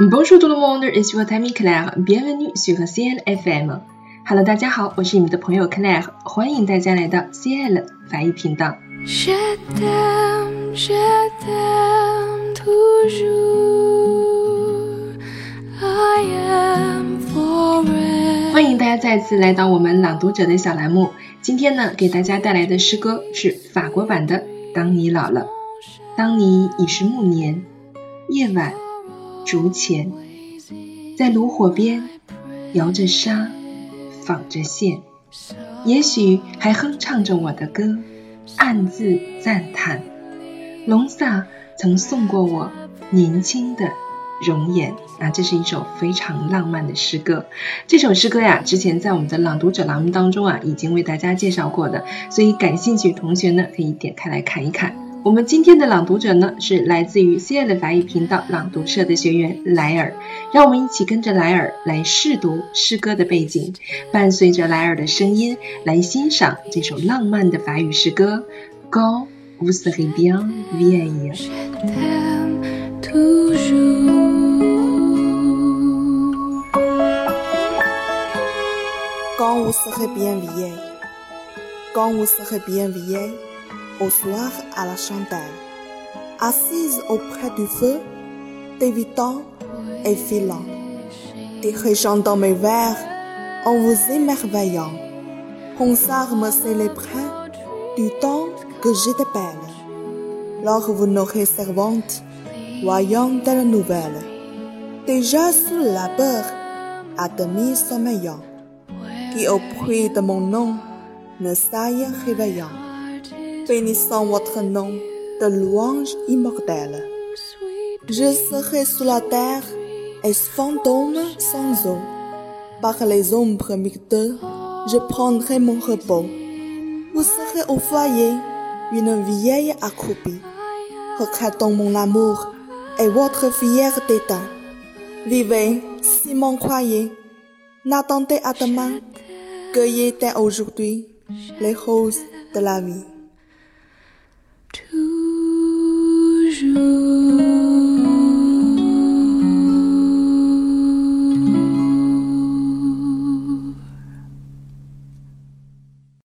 Bonjour tout le monde, ici votre ami Claire. Bienvenue sur CL FM. Hello，大家好，我是你们的朋友 Claire，欢迎大家来到 CL 法语频道。Je t'aime, je t'aime toujours. I am forever. 欢迎大家再次来到我们朗读者的小栏目。今天呢，给大家带来的诗歌是法国版的《当你老了》。当你已是暮年，夜晚，竹前，在炉火边，摇着沙，纺着线，也许还哼唱着我的歌，暗自赞叹。龙萨曾送过我年轻的容颜啊，这是一首非常浪漫的诗歌。这首诗歌呀，之前在我们的朗读者栏目当中啊，已经为大家介绍过的，所以感兴趣同学呢，可以点开来看一看。我们今天的朗读者呢，是来自于 C L 法语频道朗读社的学员莱尔，让我们一起跟着莱尔来试读诗歌的背景，伴随着莱尔的声音来欣赏这首浪漫的法语诗歌。Quand vous serez bien vieille。Je t'aime toujours. Quand vous serez bien vieille, quand vous serez bien vieille, au soir à la chandelle, assise auprès du feu, t'évitant et filant, dirigeant dans mes vers en vous émerveillant, Ronsard me célébrait du temps que j'étais belle. Lors vous n'aurez servante, voyant de la nouvelle, déjà sous la beurre, à demi sommeillant qui au bruit de mon nom ne saille réveillant, bénissant votre nom de louange immortelle. Je serai sous la terre et fantôme sans eau. Par les ombres mixtes, je prendrai mon repos. Vous serez au foyer une vieille accroupie, regrettant mon amour et votre fier dédain. Vivez si m'en croyez, n'attendez à demain, cueillez dès aujourd'hui les roses de la vie.